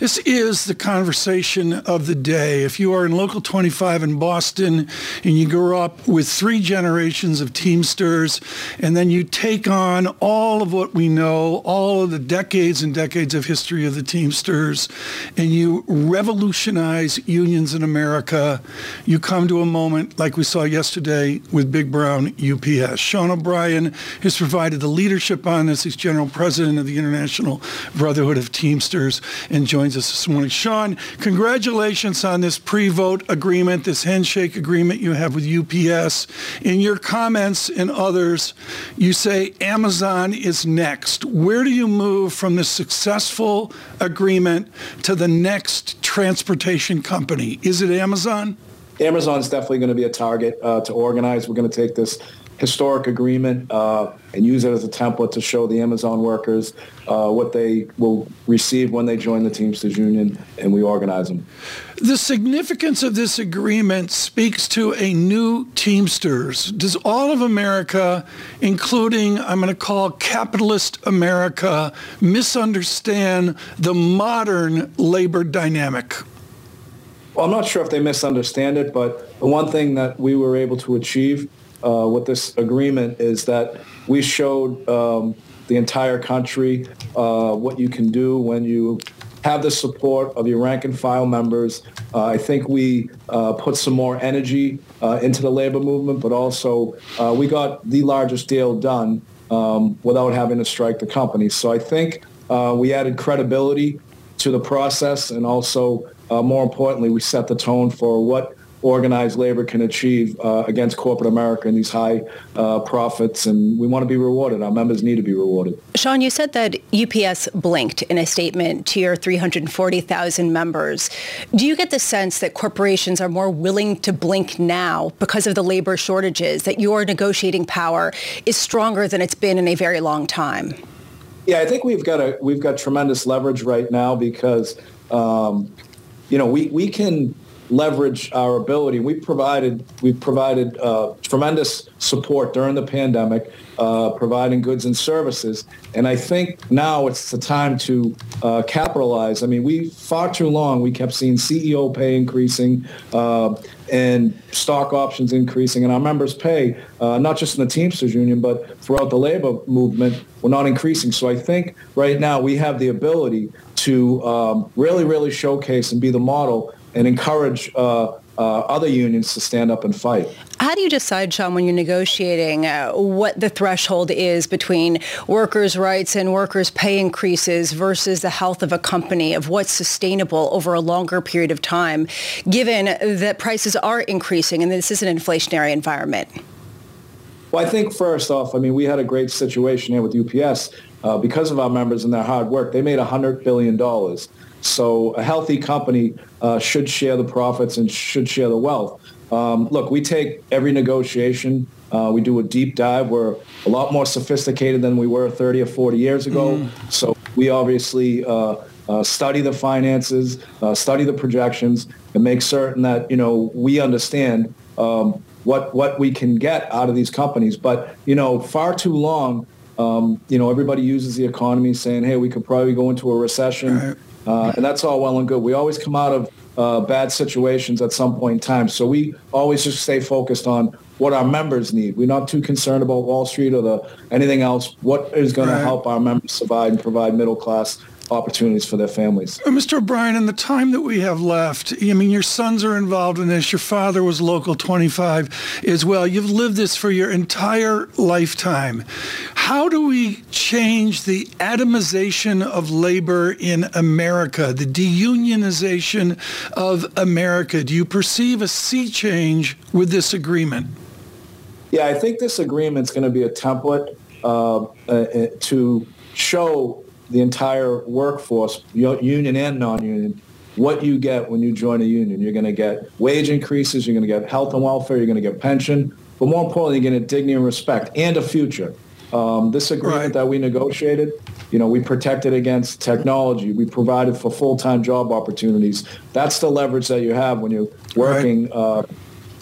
This is the conversation of the day. If you are in Local 25 in Boston and you grew up with three generations of Teamsters, and then you take on all of what we know, all of the decades and decades of history of the Teamsters, and you revolutionize unions in America, you come to a moment like we saw yesterday with Big Brown UPS. Sean O'Brien has provided the leadership on this. He's general president of the International Brotherhood of Teamsters and joins joins us this morning. Sean, congratulations on this pre-vote agreement, this handshake agreement you have with UPS. In your comments and others, you say Amazon is next. Where do you move from the successful agreement to the next transportation company? Is it Amazon? Amazon is definitely going to be a target uh, to organize. We're going to take this historic agreement uh, and use it as a template to show the Amazon workers uh, what they will receive when they join the Teamsters Union and we organize them. The significance of this agreement speaks to a new Teamsters. Does all of America, including I'm going to call capitalist America, misunderstand the modern labor dynamic? Well, I'm not sure if they misunderstand it, but the one thing that we were able to achieve uh, with this agreement is that we showed um, the entire country uh, what you can do when you have the support of your rank and file members. Uh, I think we uh, put some more energy uh, into the labor movement, but also uh, we got the largest deal done um, without having to strike the company. So I think we added credibility to the process and also, more importantly, we set the tone for what organized labor can achieve uh, against corporate America and these high uh, profits. And we want to be rewarded. Our members need to be rewarded. Sean, you said that UPS blinked in a statement to your 340,000 members. Do you get the sense that corporations are more willing to blink now because of the labor shortages, that your negotiating power is stronger than it's been in a very long time? Yeah, I think we've got a we've got tremendous leverage right now because um, you know we we can leverage our ability. We provided we provided uh, tremendous support during the pandemic, uh, providing goods and services, and I think now it's the time to uh, capitalize. I mean, we far too long we kept seeing CEO pay increasing uh, and stock options increasing, and our members' pay, uh, not just in the Teamsters Union but throughout the labor movement, were not increasing. So I think right now we have the ability to um, really, really showcase and be the model and encourage uh, uh, other unions to stand up and fight. How do you decide, Sean, when you're negotiating uh, what the threshold is between workers' rights and workers' pay increases versus the health of a company, of what's sustainable over a longer period of time, given that prices are increasing and this is an inflationary environment? Well, I think first off, I mean, we had a great situation here with UPS. Uh, because of our members and their hard work, they made $100 billion. So a healthy company uh, should share the profits and should share the wealth. Um, look, we take every negotiation. Uh, we do a deep dive. We're a lot more sophisticated than we were 30 or 40 years ago. Mm. So we obviously uh, uh, study the finances, uh, study the projections, and make certain that you know we understand um, what what we can get out of these companies. But you know, far too long, um, you know, everybody uses the economy saying, "Hey, we could probably go into a recession." Right. Uh, and that's all well and good. We always come out of uh, bad situations at some point in time. So we always just stay focused on what our members need. We're not too concerned about Wall Street or the anything else. What is going right. to help our members survive and provide middle class opportunities for their families. Uh, Mr. O'Brien, in the time that we have left, I mean, your sons are involved in this. Your father was Local 25 as well. You've lived this for your entire lifetime. How do we change the atomization of labor in America, the deunionization of America? Do you perceive a sea change with this agreement? Yeah, I think this agreement is going to be a template uh, uh, to show the entire workforce, union and non-union, what you get when you join a union. You're going to get wage increases, you're going to get health and welfare, you're going to get pension, but more importantly, you're going to get dignity and respect and a future. Um, this agreement right. that we negotiated, you know, we protected against technology. We provided for full-time job opportunities. That's the leverage that you have when you're working right. uh,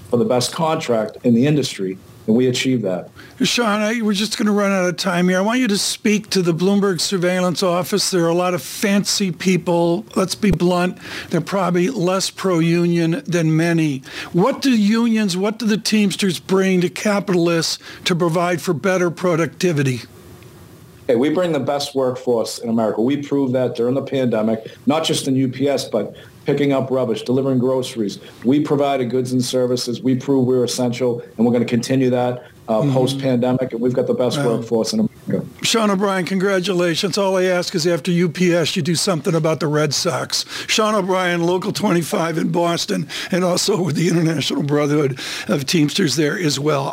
for the best contract in the industry and we achieve that. Sean, I, we're just going to run out of time here. I want you to speak to the Bloomberg Surveillance Office. There are a lot of fancy people. Let's be blunt. They're probably less pro-union than many. What do unions, what do the Teamsters bring to capitalists to provide for better productivity? Hey, we bring the best workforce in America. We proved that during the pandemic, not just in UPS, but picking up rubbish, delivering groceries. We provided goods and services. We proved we're essential, and we're going to continue that uh, mm-hmm. post-pandemic, and we've got the best workforce in America. Sean O'Brien, congratulations. All I ask is after UPS, you do something about the Red Sox. Sean O'Brien, Local 25 in Boston, and also with the International Brotherhood of Teamsters there as well.